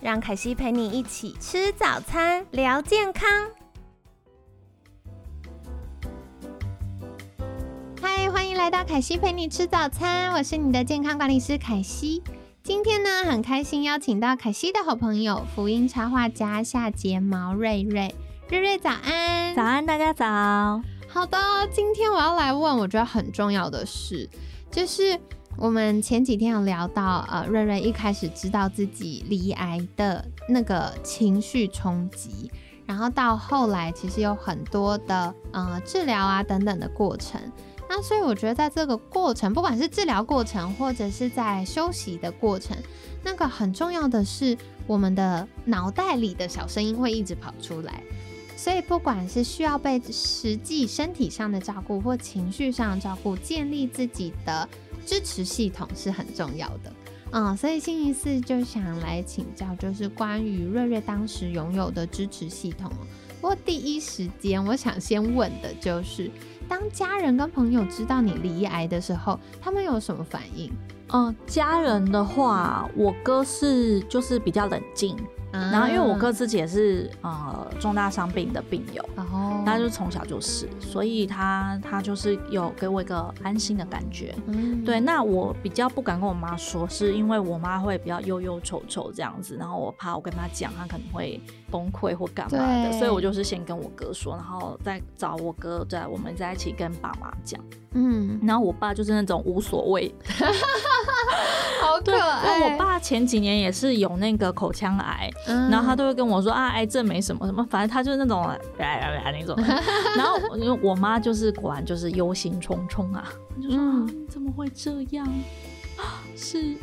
让凯西陪你一起吃早餐，聊健康。嗨，欢迎来到凯西陪你吃早餐，我是你的健康管理师凯西。今天呢，很开心邀请到凯西的好朋友福音插画家夏睫毛瑞瑞。瑞瑞早安，早安，大家早。好的，今天我要来问，我觉得很重要的事，就是我们前几天有聊到，呃，瑞瑞一开始知道自己离癌的那个情绪冲击，然后到后来其实有很多的呃治疗啊等等的过程。那所以我觉得在这个过程，不管是治疗过程，或者是在休息的过程，那个很重要的是我们的脑袋里的小声音会一直跑出来。所以不管是需要被实际身体上的照顾，或情绪上的照顾，建立自己的支持系统是很重要的。嗯，所以星期四就想来请教，就是关于瑞瑞当时拥有的支持系统。不过第一时间，我想先问的就是，当家人跟朋友知道你离癌的时候，他们有什么反应？嗯，家人的话，我哥是就是比较冷静。然后，因为我哥自己也是呃重大伤病的病友，然后他就从小就是，所以他他就是有给我一个安心的感觉。嗯，对。那我比较不敢跟我妈说，是因为我妈会比较忧忧愁愁这样子，然后我怕我跟她讲，她可能会崩溃或干嘛的，所以我就是先跟我哥说，然后再找我哥在我们在一起跟爸妈讲。嗯，然后我爸就是那种无所谓，好可爱。我爸前几年也是有那个口腔癌。然后他都会跟我说啊，癌症没什么什么，反正他就是那种来来来那种。然后因为我妈就是果然就是忧心忡忡啊，就说你怎么会这样？是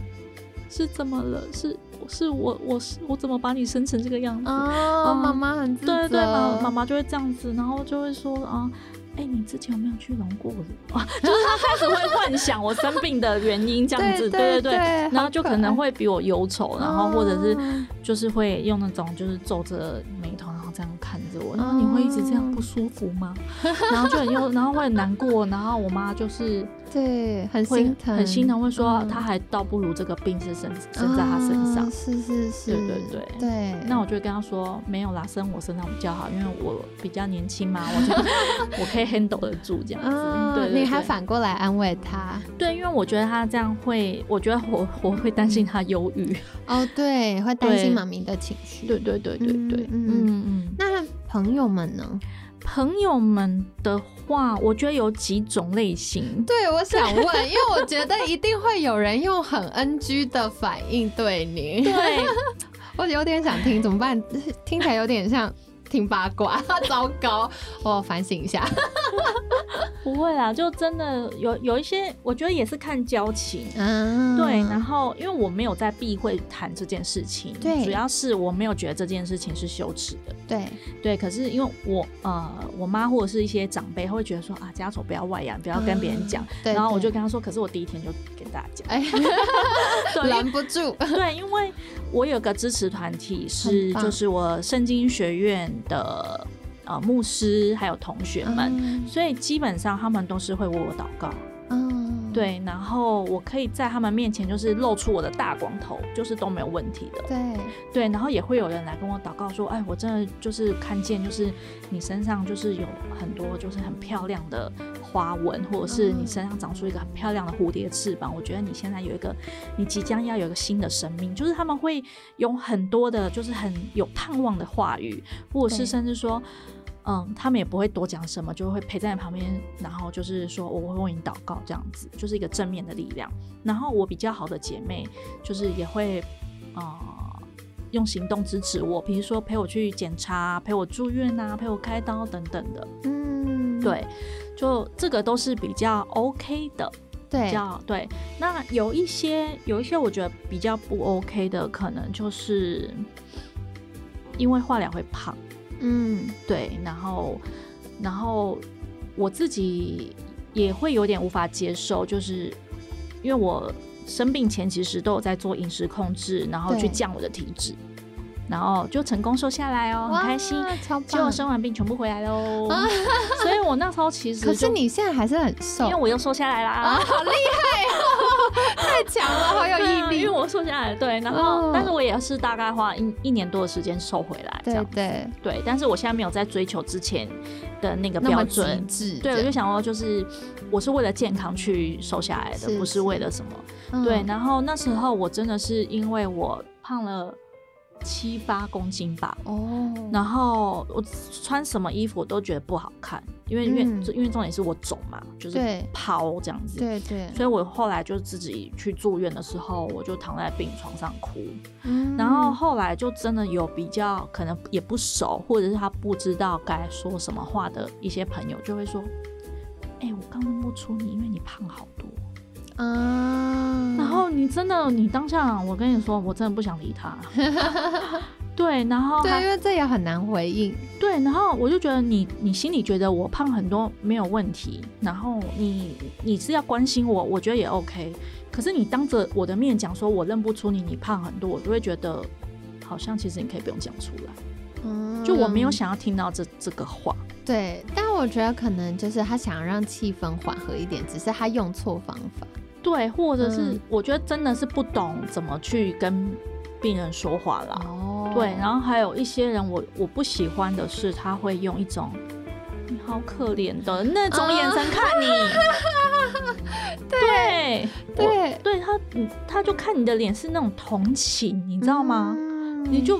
是怎么了？是是我我是我怎么把你生成这个样子？哦，妈妈很自对对，妈妈妈就会这样子，然后就会说啊。哎，你之前有没有去龙过？就是他开始会幻想我生病的原因，这样子，对对对，然后就可能会比我忧愁，然后或者是就是会用那种就是皱着眉头。然后这样看着我，然后你会一直这样不舒服吗？然后就很忧，然后会很难过，然后我妈就是对很心疼，很心疼，会说他还倒不如这个病是生生在他身上，是是是，对对对对。那我就跟他说没有啦，生我身上比较好，因为我比较年轻嘛，我 我可以 handle 得住这样子。对，你还反过来安慰他，对，因为我觉得他这样会，我觉得我我会担心他忧郁。哦，对，会担心妈咪的情绪。对对对对对，嗯嗯。那朋友们呢？朋友们的话，我觉得有几种类型。对，我想问，因为我觉得一定会有人用很 NG 的反应对你。对，我有点想听，怎么办？听起来有点像。听八卦，糟糕！我反省一下。不会啦，就真的有有一些，我觉得也是看交情。嗯，对。然后，因为我没有在避讳谈这件事情，对，主要是我没有觉得这件事情是羞耻的。对，对。可是因为我呃，我妈或者是一些长辈，他会觉得说啊，家丑不要外扬，不要跟别人讲。对。然后我就跟他说，可是我第一天就跟大家讲，哎，拦不住。对，因为我有个支持团体是，就是我圣经学院。的呃牧师还有同学们，所以基本上他们都是会为我祷告。嗯，对，然后我可以在他们面前就是露出我的大光头，就是都没有问题的。对对，然后也会有人来跟我祷告说：“哎，我真的就是看见，就是你身上就是有很多就是很漂亮的花纹，或者是你身上长出一个很漂亮的蝴蝶翅膀。我觉得你现在有一个，你即将要有一个新的生命。就是他们会有很多的，就是很有盼望的话语，或者是甚至说。”嗯，他们也不会多讲什么，就会陪在你旁边，然后就是说我会为你祷告，这样子就是一个正面的力量。然后我比较好的姐妹，就是也会呃用行动支持我，比如说陪我去检查、陪我住院啊、陪我开刀等等的。嗯，对，就这个都是比较 OK 的。对比较对。那有一些有一些我觉得比较不 OK 的，可能就是因为化疗会胖，嗯，对，然后然后我自己也会有点无法接受，就是因为我生病前其实都有在做饮食控制，然后去降我的体脂，然后就成功瘦下来哦，很开心。哇，超结果棒。生完病全部回来喽，所以我那时候其 实可是你现在还是很瘦因为，我又瘦下来啦，啊，好厉害哦，太强了，好有毅力。因为。我瘦下来，对，然后、哦。但是我也是大概花一一年多的时间瘦回来，这对样对，对，但是我现在没有在追求之前的那个标准，对，我就想说，就是我是为了健康去瘦下来的，是不是为了什么。嗯。对，然后那时候我真的是因为我胖了七八公斤吧，哦，然后我穿什么衣服我都觉得不好看，因为因为、嗯因为重点是我肿嘛，就是对泡这样子。对对，所以我后来就自己去住院的时候，我就躺在病床上哭。嗯然后后来就真的有比较可能也不熟，或者是他不知道该说什么话的一些朋友，就会说：“哎、我刚认不出你，因为你胖好多。啊，然后你真的，你当下，我跟你说，我真的不想理他。对，然后对，因为这也很难回应。对，然后我就觉得你你心里觉得我胖很多没有问题，然后你你是要关心我，我觉得也 OK。可是你当着我的面讲说我认不出你，你胖很多，我就会觉得好像其实你可以不用讲出来。嗯就我没有想要听到这这个话。对，但我觉得可能就是他想让气氛缓和一点，只是他用错方法。对，或者是嗯我觉得真的是不懂怎么去跟病人说话啦。哦对，然后还有一些人我，我不喜欢的是，他会用一种“你好可怜”的那种眼神看你。对对，对他，嗯他就看你的脸是那种同情，你知道吗？嗯你就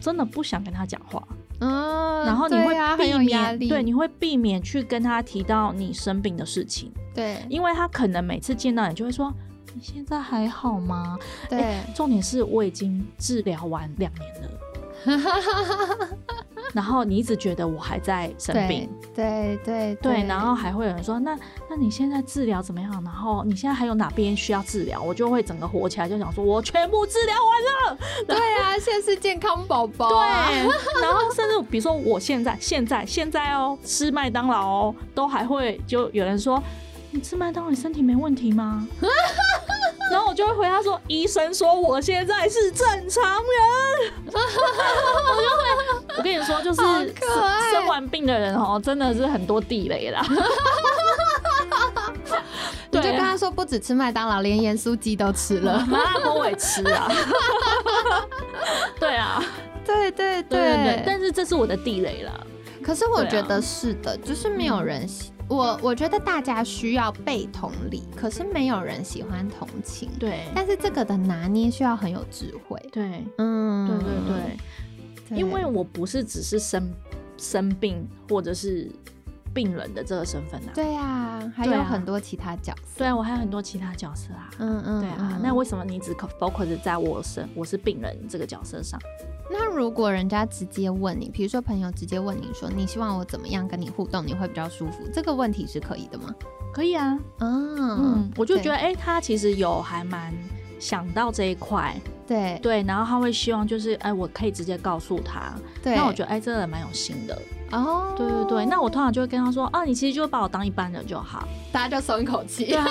真的不想跟他讲话，嗯，然后你会避免，对，你会避免去跟他提到你生病的事情，对因为他可能每次见到你就会说。你现在还好吗？对，重点是我已经治疗完两年了，然后你一直觉得我还在生病，对对对，然后还会有人说，那那你现在治疗怎么样？然后你现在还有哪边需要治疗？我就会整个火起来，就想说我全部治疗完了。对啊，现在是健康宝宝、对啊，，然后甚至比如说我现在现在现在哦，吃麦当劳哦，都还会就有人说，你吃麦当劳你身体没问题吗？然后我就会回答说，医生说我现在是正常人。我就会，我跟你说，就是生生完病的人哦，真的是很多地雷啦。你就跟他说，不止吃麦当劳，连盐酥鸡都吃了。麻辣锅我也吃啊。对啊，对对对对对，但是这是我的地雷啦。可是我觉得是的，就是没有人喜我，我觉得大家需要被同理，可是没有人喜欢同情。对但是这个的拿捏需要很有智慧。对嗯，对对对。对，因为我不是只是生生病或者是病人的这个身份啊，对啊，还有很多其他角色。对啊，我还有很多其他角色啊。嗯嗯，对啊嗯，那为什么你只 focus 在我身我是病人这个角色上？那如果人家直接问你，比如说朋友直接问你说，你希望我怎么样跟你互动，你会比较舒服？这个问题是可以的吗？可以啊，嗯嗯，我就觉得对哎、他其实有还蛮想到这一块，对对，然后他会希望就是哎、我可以直接告诉他，对，那我觉得哎、这个人蛮有心的，哦，对对对，那我通常就会跟他说啊，你其实就把我当一般人就好，大家就松一口气。对啊，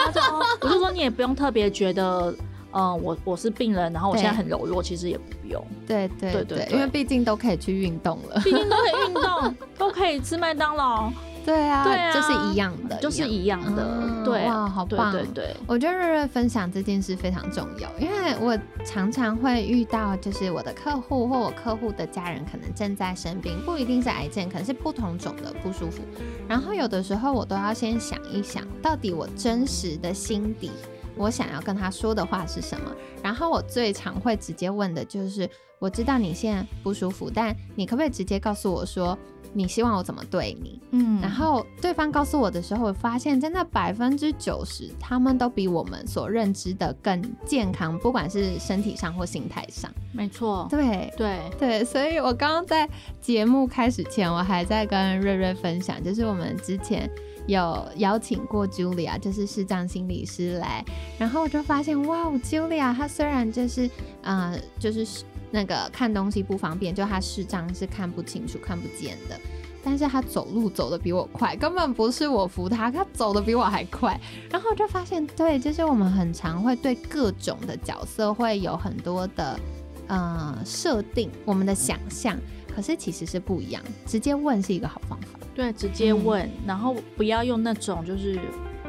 我就说你也不用特别觉得。嗯，我我是病人，然后我现在很柔弱，其实也不用，对对对对对因为毕竟都可以去运动了。毕竟都可以运动，都可以吃麦当劳，对啊，对啊就是一样的，就是一样的，嗯对啊，哇，好对棒！对对，我觉得瑞瑞分享这件事非常重要，因为我常常会遇到，就是我的客户或我客户的家人可能正在生病，不一定是癌症，可能是不同种的不舒服。然后有的时候我都要先想一想，到底我真实的心底，我想要跟他说的话是什么。然后我最常会直接问的就是，我知道你现在不舒服，但你可不可以直接告诉我说，你希望我怎么对你？嗯然后对方告诉我的时候，我发现真的百分之九十，他们都比我们所认知的更健康，不管是身体上或心态上。没错，对对，对，所以我刚刚在节目开始前，我还在跟瑞瑞分享，就是我们之前有邀请过 Julia，就是视障心理师来，然后我就发现，哇，Julia 她虽然就是呃，就是那个看东西不方便，就她视障是看不清楚、看不见的。但是他走路走的比我快，根本不是我扶他，他走的比我还快。然后就发现，对，就是我们很常会对各种的角色会有很多的呃设定，我们的想象，可是其实是不一样。直接问是一个好方法。对，直接问，然后不要用那种就是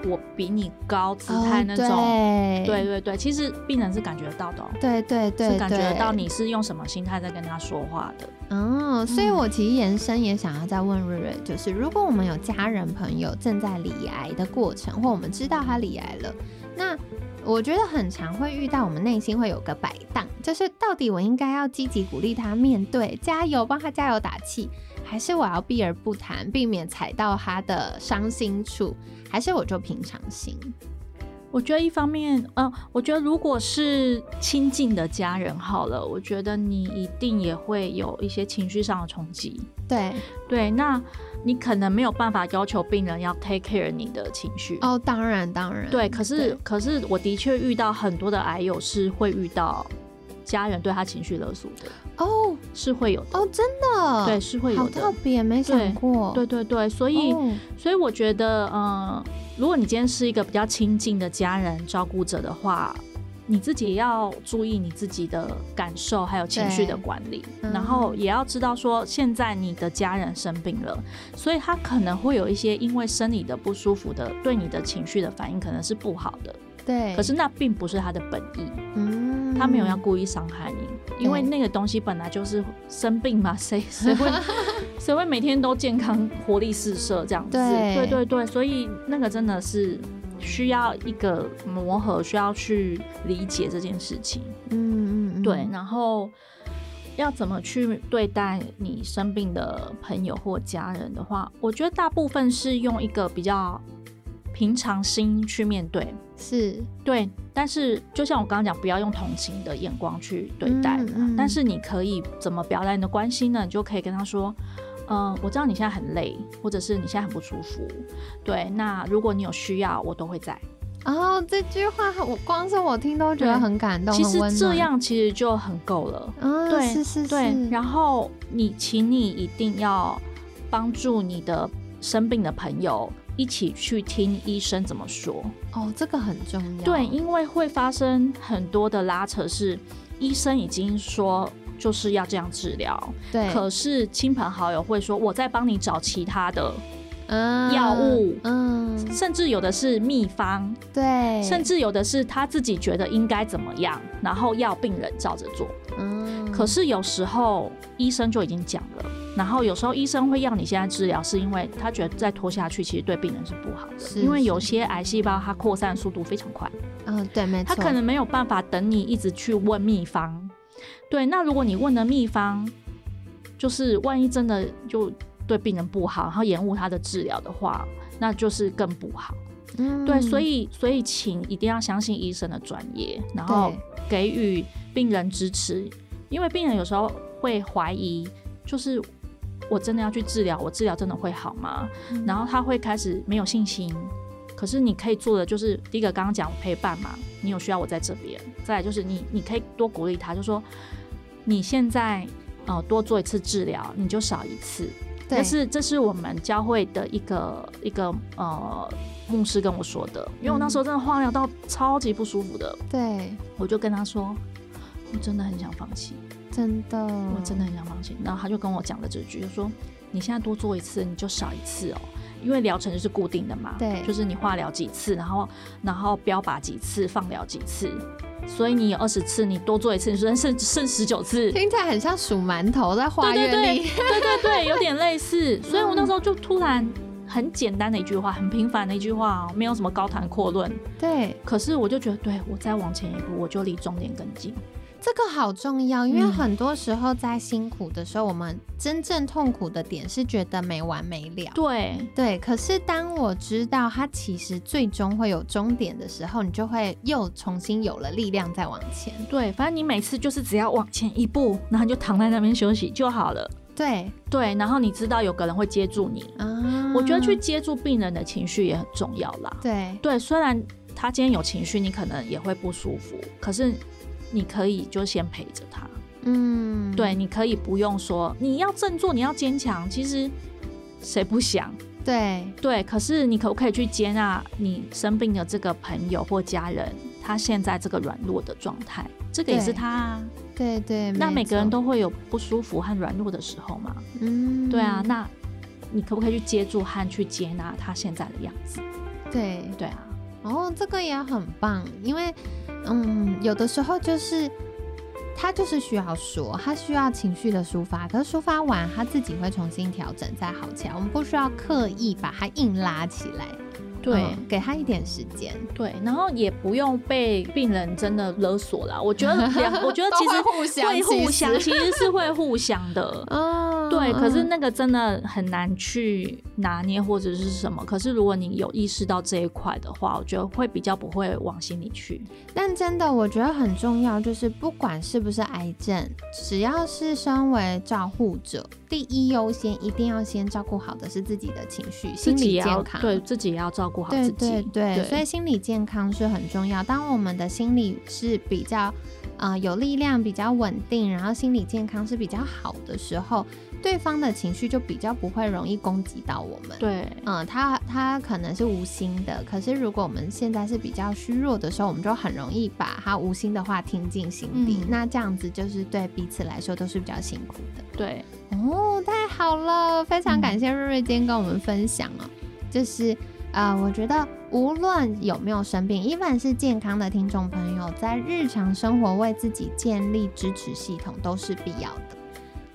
我比你高姿态那种。对对对，其实病人是感觉得到的。对对对，是感觉得到你是用什么心态在跟他说话的。哦，所以我其实延伸也想要再问瑞瑞，就是如果我们有家人朋友正在离癌的过程，或我们知道他离癌了，那我觉得很常会遇到我们内心会有个摆荡，就是到底我应该要积极鼓励他面对，加油，帮他加油打气，还是我要避而不谈，避免踩到他的伤心处，还是我就平常心？我觉得一方面，嗯，我觉得如果是亲近的家人好了，我觉得你一定也会有一些情绪上的冲击。对对，那你可能没有办法要求病人要 take care 你的情绪。哦，当然当然。对，可是可是我的确遇到很多的癌友是会遇到家人对他情绪勒索的。哦，是会有的。哦，真的。对，是会有的。好特别，没想过。对对对，所以所以我觉得，嗯。如果你今天是一个比较亲近的家人照顾者的话，你自己也要注意你自己的感受，还有情绪的管理，然后也要知道说，现在你的家人生病了，所以他可能会有一些因为生理的不舒服的，对你的情绪的反应可能是不好的。对，可是那并不是他的本意，嗯，他没有要故意伤害你，因为那个东西本来就是生病嘛，谁谁会 谁会每天都健康活力四射这样子？对。对对，所以那个真的是需要一个磨合，需要去理解这件事情，嗯嗯，对，然后要怎么去对待你生病的朋友或家人的话，我觉得大部分是用一个比较。平常心去面对是对，但是就像我刚刚讲，不要用同情的眼光去对待。但是你可以怎么表达你的关心呢？你就可以跟他说：“嗯，我知道你现在很累，或者是你现在很不舒服。对，那如果你有需要，我都会在。”哦，这句话我光是我听都觉得很感动。其实这样其实就很够了。嗯，对，是是是。然后你，请你一定要帮助你的生病的朋友。一起去听医生怎么说哦，这个很重要。对，因为会发生很多的拉扯，是医生已经说就是要这样治疗，对。可是亲朋好友会说，我在帮你找其他的药物，嗯，甚至有的是秘方，对，甚至有的是他自己觉得应该怎么样，然后要病人照着做，嗯。可是有时候医生就已经讲了。然后有时候医生会要你现在治疗，是因为他觉得再拖下去其实对病人是不好的，因为有些癌细胞它扩散速度非常快。嗯，对，没错。他可能没有办法等你一直去问秘方。对，那如果你问的秘方，就是万一真的就对病人不好，然后延误他的治疗的话，那就是更不好。嗯，对，所以所以请一定要相信医生的专业，然后给予病人支持，因为病人有时候会怀疑，就是。我真的要去治疗，我治疗真的会好吗？然后他会开始没有信心。可是你可以做的就是，第一个刚刚讲陪伴嘛，你有需要我在这边。再来就是你，你可以多鼓励他，就说你现在呃多做一次治疗，你就少一次。但是这是我们教会的一个一个呃牧师跟我说的，因为我那时候真的化疗到超级不舒服的。对，我就跟他说，我真的很想放弃。真的，我真的很想放弃。然后他就跟我讲了这句，就说你现在多做一次，你就少一次哦，因为疗程就是固定的嘛。对，就是你化疗几次，然后然后标靶几次，放疗几次，所以你有二十次，你多做一次，你说剩剩十九次，听起来很像数馒头在画月历，对对对，有点类似。所以我那时候就突然很简单的一句话，很平凡的一句话，没有什么高谈阔论。对，可是我就觉得，对我再往前一步，我就离终点更近。这个好重要，因为很多时候在辛苦的时候，我们真正痛苦的点是觉得没完没了。对对，可是当我知道它其实最终会有终点的时候，你就会又重新有了力量再往前。对，反正你每次就是只要往前一步，然后就躺在那边休息就好了。对对，然后你知道有个人会接住你，啊，我觉得去接住病人的情绪也很重要啦。对对，虽然他今天有情绪，你可能也会不舒服，可是你可以就先陪着他。嗯对，你可以不用说你要振作，你要坚强。其实谁不想？对对，可是你可不可以去接纳你生病的这个朋友或家人，他现在这个软弱的状态？这个也是他啊。对对，那每个人都会有不舒服和软弱的时候嘛。嗯对啊，那你可不可以去接住和去接纳他现在的样子？对对啊，哦，这个也很棒，因为嗯，有的时候就是他就是需要说，他需要情绪的抒发，可是抒发完他自己会重新调整再好起来，我们不需要刻意把他硬拉起来，对。嗯给他一点时间。对，然后也不用被病人真的勒索啦。我觉得两，我觉得 其实会互相会互其相，实其实是会互相的。哦，对，可是嗯那个真的很难去拿捏或者是什么。可是如果你有意识到这一块的话，我觉得会比较不会往心里去。但真的，我觉得很重要，就是不管是不是癌症，只要是身为照护者，第一优先一定要先照顾好的是自己的情绪、心理健康。对自己也要照顾好自己。对对，所以心理健康是很重要。当我们的心理是比较呃有力量、比较稳定，然后心理健康是比较好的时候，对方的情绪就比较不会容易攻击到我们。对嗯，他他可能是无心的，可是如果我们现在是比较虚弱的时候，我们就很容易把他无心的话听进心底，嗯那这样子就是对彼此来说都是比较辛苦的。对，哦，太好了，非常嗯感谢瑞瑞今天跟我们分享哦。就是呃，我觉得无论有没有生病，even 是健康的听众朋友，在日常生活为自己建立支持系统都是必要的。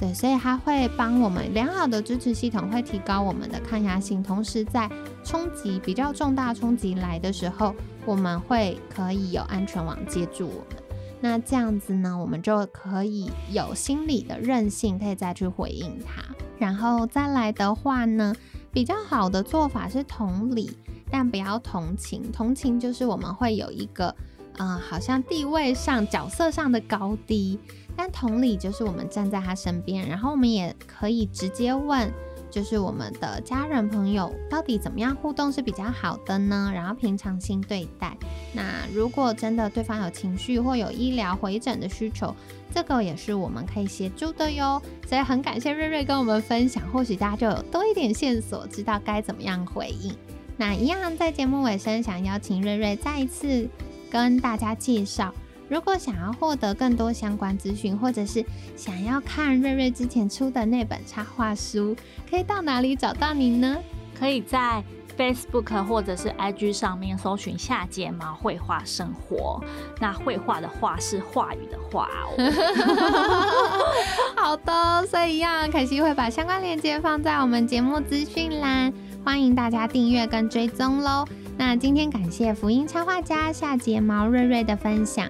对，所以它会帮我们良好的支持系统会提高我们的抗压性，同时在冲击比较重大冲击来的时候，我们会可以有安全网接住我们。那这样子呢，我们就可以有心理的韧性，可以再去回应它。然后再来的话呢，比较好的做法是同理，但不要同情。同情就是我们会有一个，呃，好像地位上、角色上的高低。但同理就是我们站在他身边，然后我们也可以直接问，就是我们的家人朋友到底怎么样互动是比较好的呢？然后平常心对待。那如果真的对方有情绪或有医疗回诊的需求，这个也是我们可以协助的哟。所以很感谢瑞瑞跟我们分享，或许大家就有多一点线索，知道该怎么样回应。那一样在节目尾声，想邀请瑞瑞再一次跟大家介绍。如果想要获得更多相关资讯，或者是想要看瑞瑞之前出的那本插画书，可以到哪里找到你呢？可以在 Facebook 或者是 IG 上面搜寻下睫毛绘画生活。那绘画的画是话语的话哦。好的，所以一样，可惜会把相关链接放在我们节目资讯栏，欢迎大家订阅跟追踪喽。那今天感谢福音插画家下睫毛瑞瑞的分享，